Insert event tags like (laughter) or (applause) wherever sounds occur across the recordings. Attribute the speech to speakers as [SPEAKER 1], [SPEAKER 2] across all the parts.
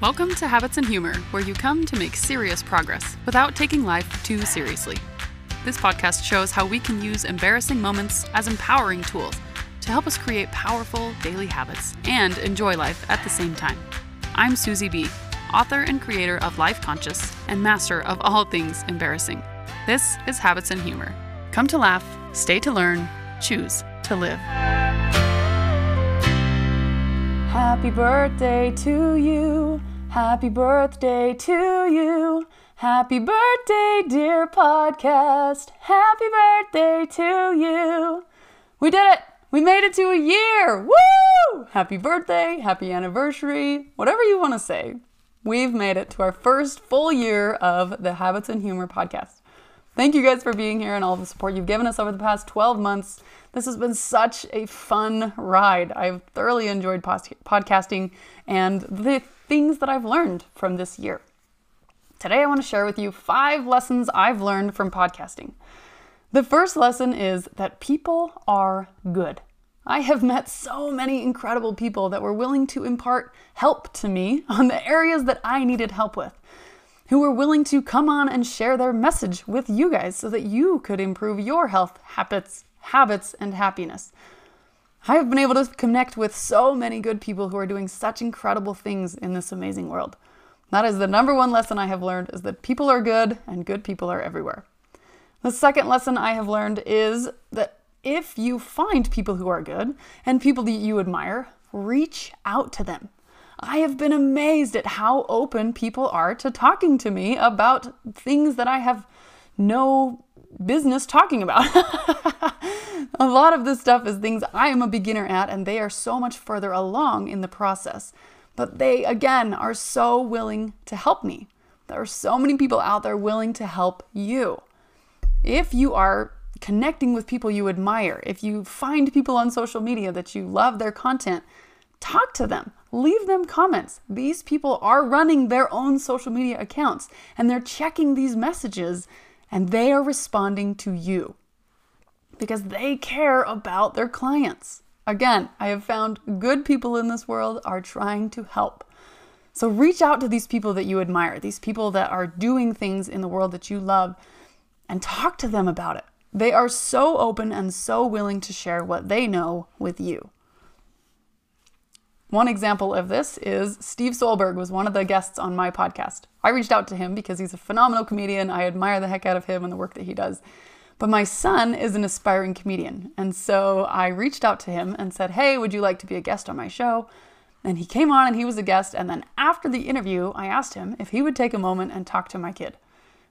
[SPEAKER 1] Welcome to Habits and Humor, where you come to make serious progress without taking life too seriously. This podcast shows how we can use embarrassing moments as empowering tools to help us create powerful daily habits and enjoy life at the same time. I'm Susie B., author and creator of Life Conscious and master of all things embarrassing. This is Habits and Humor. Come to laugh, stay to learn, choose to live. Happy birthday to you. Happy birthday to you. Happy birthday, dear podcast. Happy birthday to you. We did it. We made it to a year. Woo! Happy birthday, happy anniversary, whatever you want to say. We've made it to our first full year of the Habits and Humor podcast. Thank you guys for being here and all the support you've given us over the past 12 months. This has been such a fun ride. I've thoroughly enjoyed podcasting and the things that I've learned from this year. Today, I want to share with you five lessons I've learned from podcasting. The first lesson is that people are good. I have met so many incredible people that were willing to impart help to me on the areas that I needed help with, who were willing to come on and share their message with you guys so that you could improve your health habits, habits, and happiness. I have been able to connect with so many good people who are doing such incredible things in this amazing world. That is the number one lesson I have learned is that people are good and good people are everywhere. The second lesson I have learned is that if you find people who are good and people that you admire, reach out to them. I have been amazed at how open people are to talking to me about things that I have no business talking about. (laughs) a lot of this stuff is things I am a beginner at, and they are so much further along in the process. But they, again, are so willing to help me. There are so many people out there willing to help you. If you are connecting with people you admire, if you find people on social media that you love their content, talk to them, leave them comments. These people are running their own social media accounts and they're checking these messages and they are responding to you because they care about their clients. Again, I have found good people in this world are trying to help. So reach out to these people that you admire, these people that are doing things in the world that you love, and talk to them about it. They are so open and so willing to share what they know with you. One example of this is Steve Solberg was one of the guests on my podcast. I reached out to him because he's a phenomenal comedian. I admire the heck out of him and the work that he does. But my son is an aspiring comedian. And so I reached out to him and said, Hey, would you like to be a guest on my show? And he came on and he was a guest. And then after the interview, I asked him if he would take a moment and talk to my kid.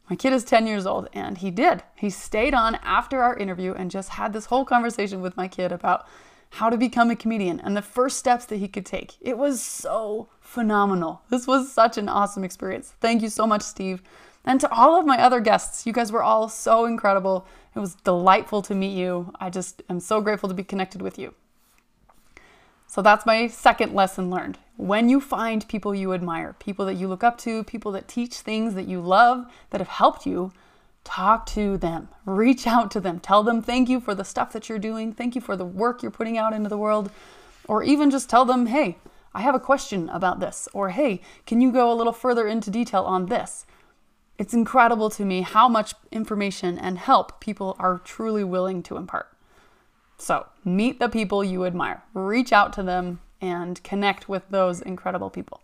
[SPEAKER 1] My kid is 10 years old, and he did. He stayed on after our interview and just had this whole conversation with my kid about how to become a comedian and the first steps that he could take. It was so phenomenal. This was such an awesome experience. Thank you so much, Steve. And to all of my other guests, you guys were all so incredible. It was delightful to meet you. I just am so grateful to be connected with you. So that's my second lesson learned. When you find people you admire, people that you look up to, people that teach things that you love, that have helped you, talk to them, reach out to them, tell them thank you for the stuff that you're doing, thank you for the work you're putting out into the world, or even just tell them, hey, I have a question about this, or hey, can you go a little further into detail on this? It's incredible to me how much information and help people are truly willing to impart. So, meet the people you admire, reach out to them, and connect with those incredible people.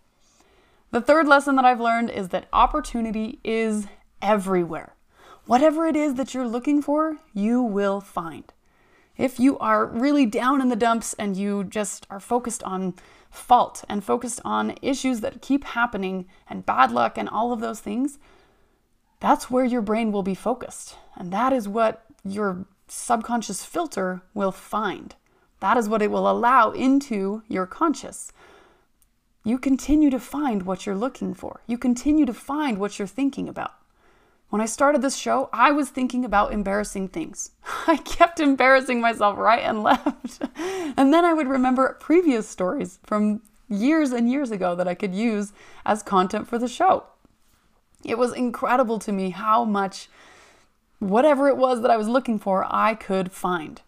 [SPEAKER 1] The third lesson that I've learned is that opportunity is everywhere. Whatever it is that you're looking for, you will find. If you are really down in the dumps and you just are focused on fault and focused on issues that keep happening and bad luck and all of those things, that's where your brain will be focused. And that is what your subconscious filter will find. That is what it will allow into your conscious. You continue to find what you're looking for. You continue to find what you're thinking about. When I started this show, I was thinking about embarrassing things. (laughs) I kept embarrassing myself right and left. (laughs) and then I would remember previous stories from years and years ago that I could use as content for the show. It was incredible to me how much whatever it was that I was looking for, I could find.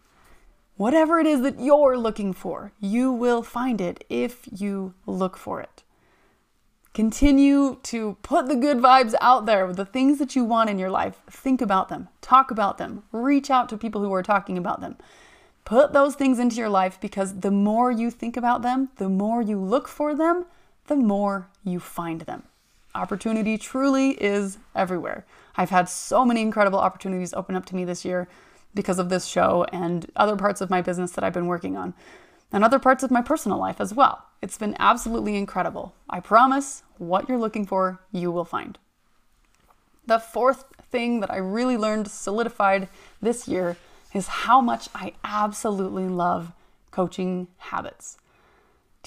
[SPEAKER 1] Whatever it is that you're looking for, you will find it if you look for it. Continue to put the good vibes out there, the things that you want in your life. Think about them, talk about them, reach out to people who are talking about them. Put those things into your life because the more you think about them, the more you look for them, the more you find them. Opportunity truly is everywhere. I've had so many incredible opportunities open up to me this year because of this show and other parts of my business that I've been working on, and other parts of my personal life as well. It's been absolutely incredible. I promise what you're looking for, you will find. The fourth thing that I really learned solidified this year is how much I absolutely love coaching habits.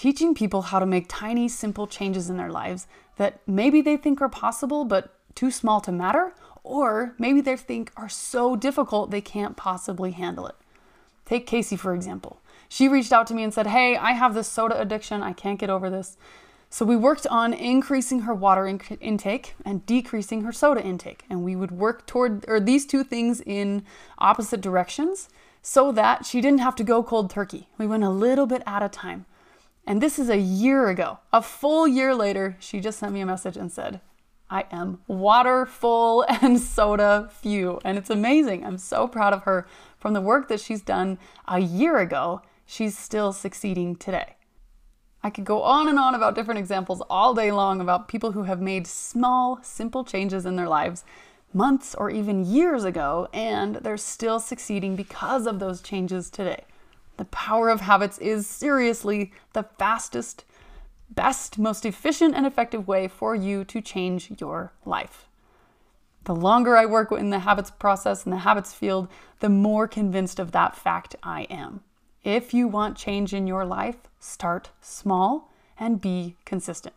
[SPEAKER 1] Teaching people how to make tiny, simple changes in their lives that maybe they think are possible but too small to matter, or maybe they think are so difficult they can't possibly handle it. Take Casey, for example. She reached out to me and said, Hey, I have this soda addiction. I can't get over this. So we worked on increasing her water in- intake and decreasing her soda intake. And we would work toward or these two things in opposite directions so that she didn't have to go cold turkey. We went a little bit at a time. And this is a year ago. A full year later, she just sent me a message and said, I am water full (laughs) and soda few. And it's amazing. I'm so proud of her from the work that she's done a year ago. She's still succeeding today. I could go on and on about different examples all day long about people who have made small, simple changes in their lives months or even years ago, and they're still succeeding because of those changes today. The power of habits is seriously the fastest, best, most efficient, and effective way for you to change your life. The longer I work in the habits process and the habits field, the more convinced of that fact I am. If you want change in your life, start small and be consistent.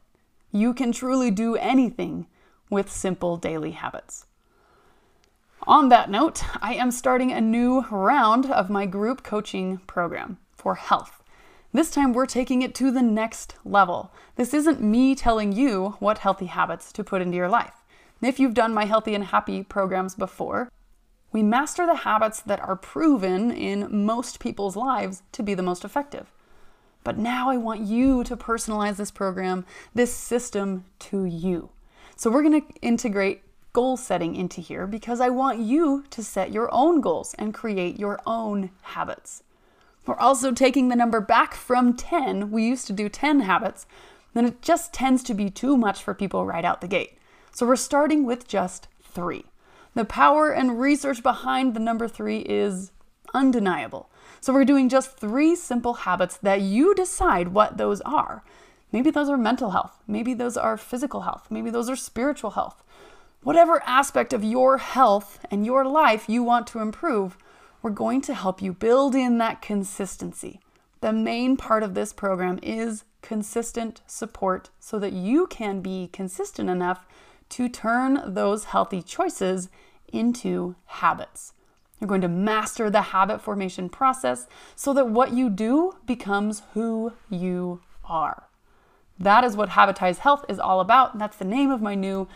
[SPEAKER 1] You can truly do anything with simple daily habits. On that note, I am starting a new round of my group coaching program for health. This time we're taking it to the next level. This isn't me telling you what healthy habits to put into your life. If you've done my Healthy and Happy programs before, we master the habits that are proven in most people's lives to be the most effective. But now I want you to personalize this program, this system to you. So we're going to integrate goal setting into here because I want you to set your own goals and create your own habits. We're also taking the number back from 10. We used to do 10 habits, then it just tends to be too much for people right out the gate. So we're starting with just three. The power and research behind the number three is undeniable. So we're doing just three simple habits that you decide what those are. Maybe those are mental health. Maybe those are physical health. Maybe those are spiritual health. Whatever aspect of your health and your life you want to improve, we're going to help you build in that consistency. The main part of this program is consistent support so that you can be consistent enough to turn those healthy choices into habits. You're going to master the habit formation process so that what you do becomes who you are. That is what Habitize Health is all about. That's the name of my new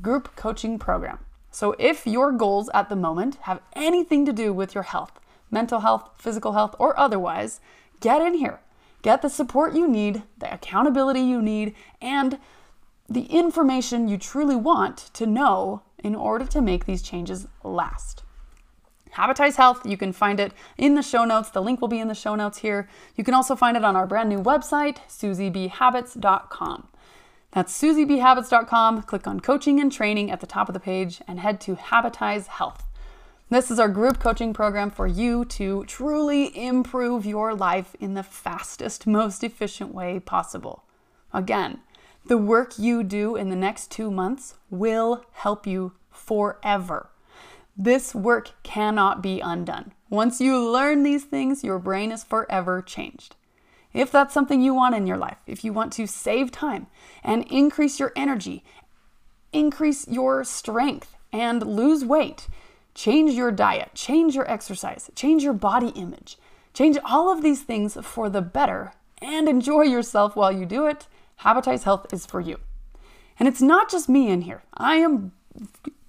[SPEAKER 1] group coaching program. So, if your goals at the moment have anything to do with your health, mental health, physical health, or otherwise, get in here. Get the support you need, the accountability you need, and the information you truly want to know in order to make these changes last. Habitize Health, you can find it in the show notes. The link will be in the show notes here. You can also find it on our brand new website, susiebhabits.com. That's susiebhabits.com. Click on coaching and training at the top of the page and head to Habitize Health. This is our group coaching program for you to truly improve your life in the fastest, most efficient way possible. Again, the work you do in the next two months will help you forever. This work cannot be undone. Once you learn these things, your brain is forever changed. If that's something you want in your life, if you want to save time and increase your energy, increase your strength, and lose weight, change your diet, change your exercise, change your body image, change all of these things for the better, and enjoy yourself while you do it, Habitize Health is for you. And it's not just me in here. I am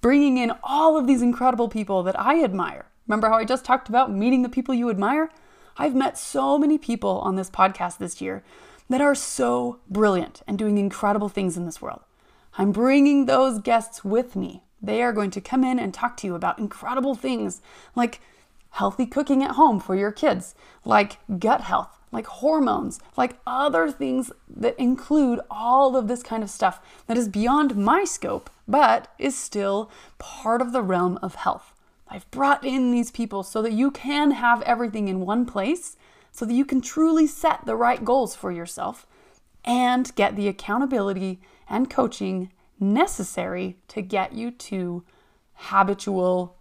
[SPEAKER 1] bringing in all of these incredible people that I admire. Remember how I just talked about meeting the people you admire? I've met so many people on this podcast this year that are so brilliant and doing incredible things in this world. I'm bringing those guests with me. They are going to come in and talk to you about incredible things like healthy cooking at home for your kids, like gut health, like hormones, like other things that include all of this kind of stuff that is beyond my scope, but is still part of the realm of health. I've brought in these people so that you can have everything in one place, so that you can truly set the right goals for yourself and get the accountability and coaching necessary to get you to habitual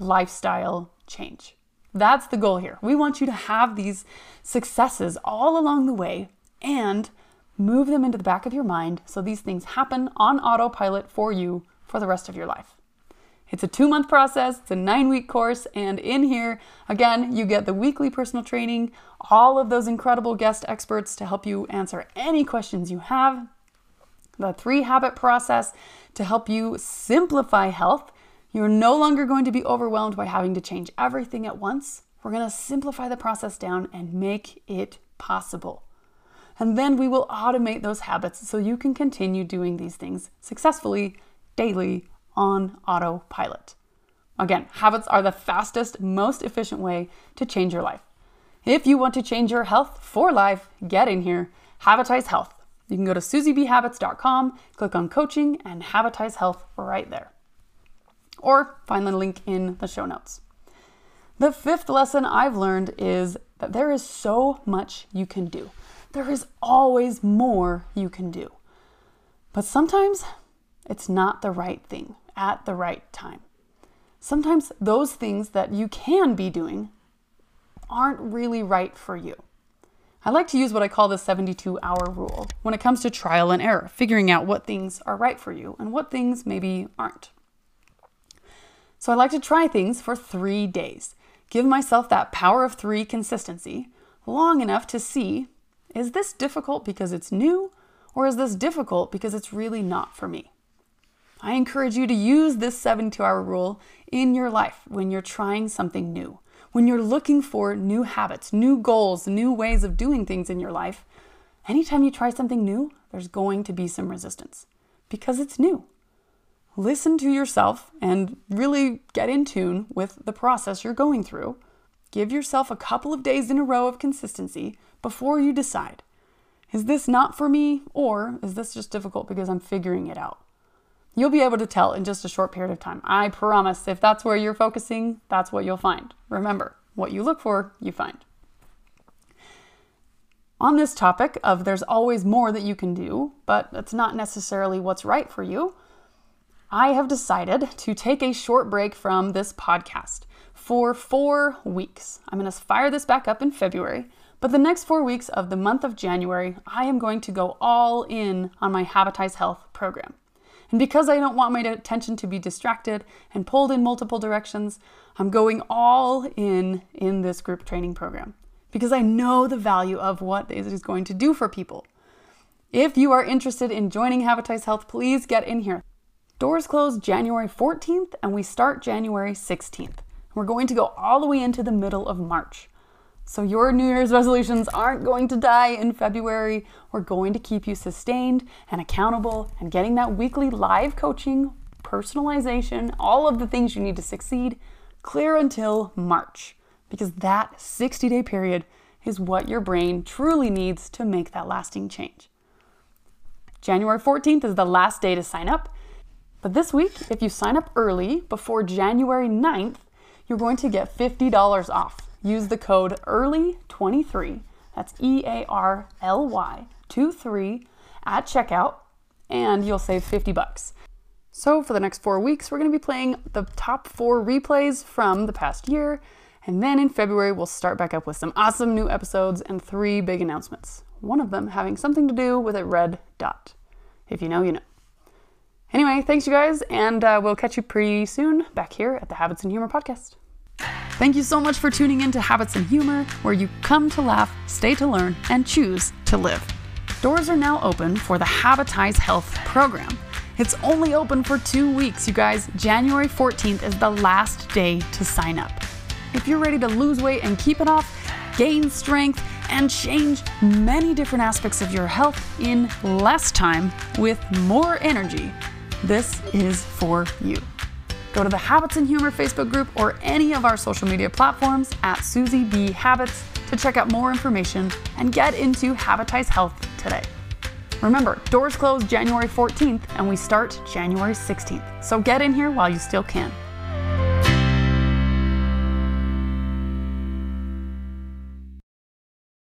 [SPEAKER 1] lifestyle change. That's the goal here. We want you to have these successes all along the way and move them into the back of your mind so these things happen on autopilot for you for the rest of your life. It's a two month process, it's a nine week course, and in here, again, you get the weekly personal training, all of those incredible guest experts to help you answer any questions you have, the three habit process to help you simplify health. You're no longer going to be overwhelmed by having to change everything at once. We're going to simplify the process down and make it possible. And then we will automate those habits so you can continue doing these things successfully daily on autopilot. Again, habits are the fastest, most efficient way to change your life. If you want to change your health for life, get in here. Habitize Health. You can go to susiebhabits.com, click on coaching, and Habitize Health right there. Or find the link in the show notes. The fifth lesson I've learned is that there is so much you can do. There is always more you can do. But sometimes it's not the right thing at the right time. Sometimes those things that you can be doing aren't really right for you. I like to use what I call the 72 hour rule when it comes to trial and error, figuring out what things are right for you and what things maybe aren't. So I like to try things for three days, give myself that power of three consistency long enough to see is this difficult because it's new or is this difficult because it's really not for me? I encourage you to use this 72 hour rule in your life when you're trying something new, when you're looking for new habits, new goals, new ways of doing things in your life. Anytime you try something new, there's going to be some resistance because it's new. Listen to yourself and really get in tune with the process you're going through. Give yourself a couple of days in a row of consistency before you decide is this not for me or is this just difficult because I'm figuring it out? You'll be able to tell in just a short period of time. I promise if that's where you're focusing, that's what you'll find. Remember, what you look for, you find. On this topic of there's always more that you can do, but it's not necessarily what's right for you, I have decided to take a short break from this podcast for four weeks. I'm going to fire this back up in February, but the next four weeks of the month of January, I am going to go all in on my Habitize Health program. And because I don't want my attention to be distracted and pulled in multiple directions, I'm going all in in this group training program because I know the value of what it is going to do for people. If you are interested in joining Habitize Health, please get in here. Doors close January 14th and we start January 16th. We're going to go all the way into the middle of March. So your New Year's resolutions aren't going to die in February. We're going to keep you sustained and accountable and getting that weekly live coaching, personalization, all of the things you need to succeed clear until March because that 60 day period is what your brain truly needs to make that lasting change. January 14th is the last day to sign up. But this week, if you sign up early before January 9th, you're going to get $50 off use the code EARLY23, that's E A R L Y 23 at checkout and you'll save 50 bucks. So for the next 4 weeks, we're going to be playing the top 4 replays from the past year and then in February we'll start back up with some awesome new episodes and 3 big announcements. One of them having something to do with a red dot. If you know, you know. Anyway, thanks you guys, and uh, we'll catch you pretty soon back here at the Habits and Humor podcast. Thank you so much for tuning in to Habits and Humor, where you come to laugh, stay to learn, and choose to live. Doors are now open for the Habitize Health program. It's only open for two weeks, you guys. January 14th is the last day to sign up. If you're ready to lose weight and keep it off, gain strength, and change many different aspects of your health in less time with more energy, this is for you. Go to the Habits and Humor Facebook group or any of our social media platforms at Susie B Habits to check out more information and get into Habitize Health today. Remember, doors close January 14th and we start January 16th, so get in here while you still can.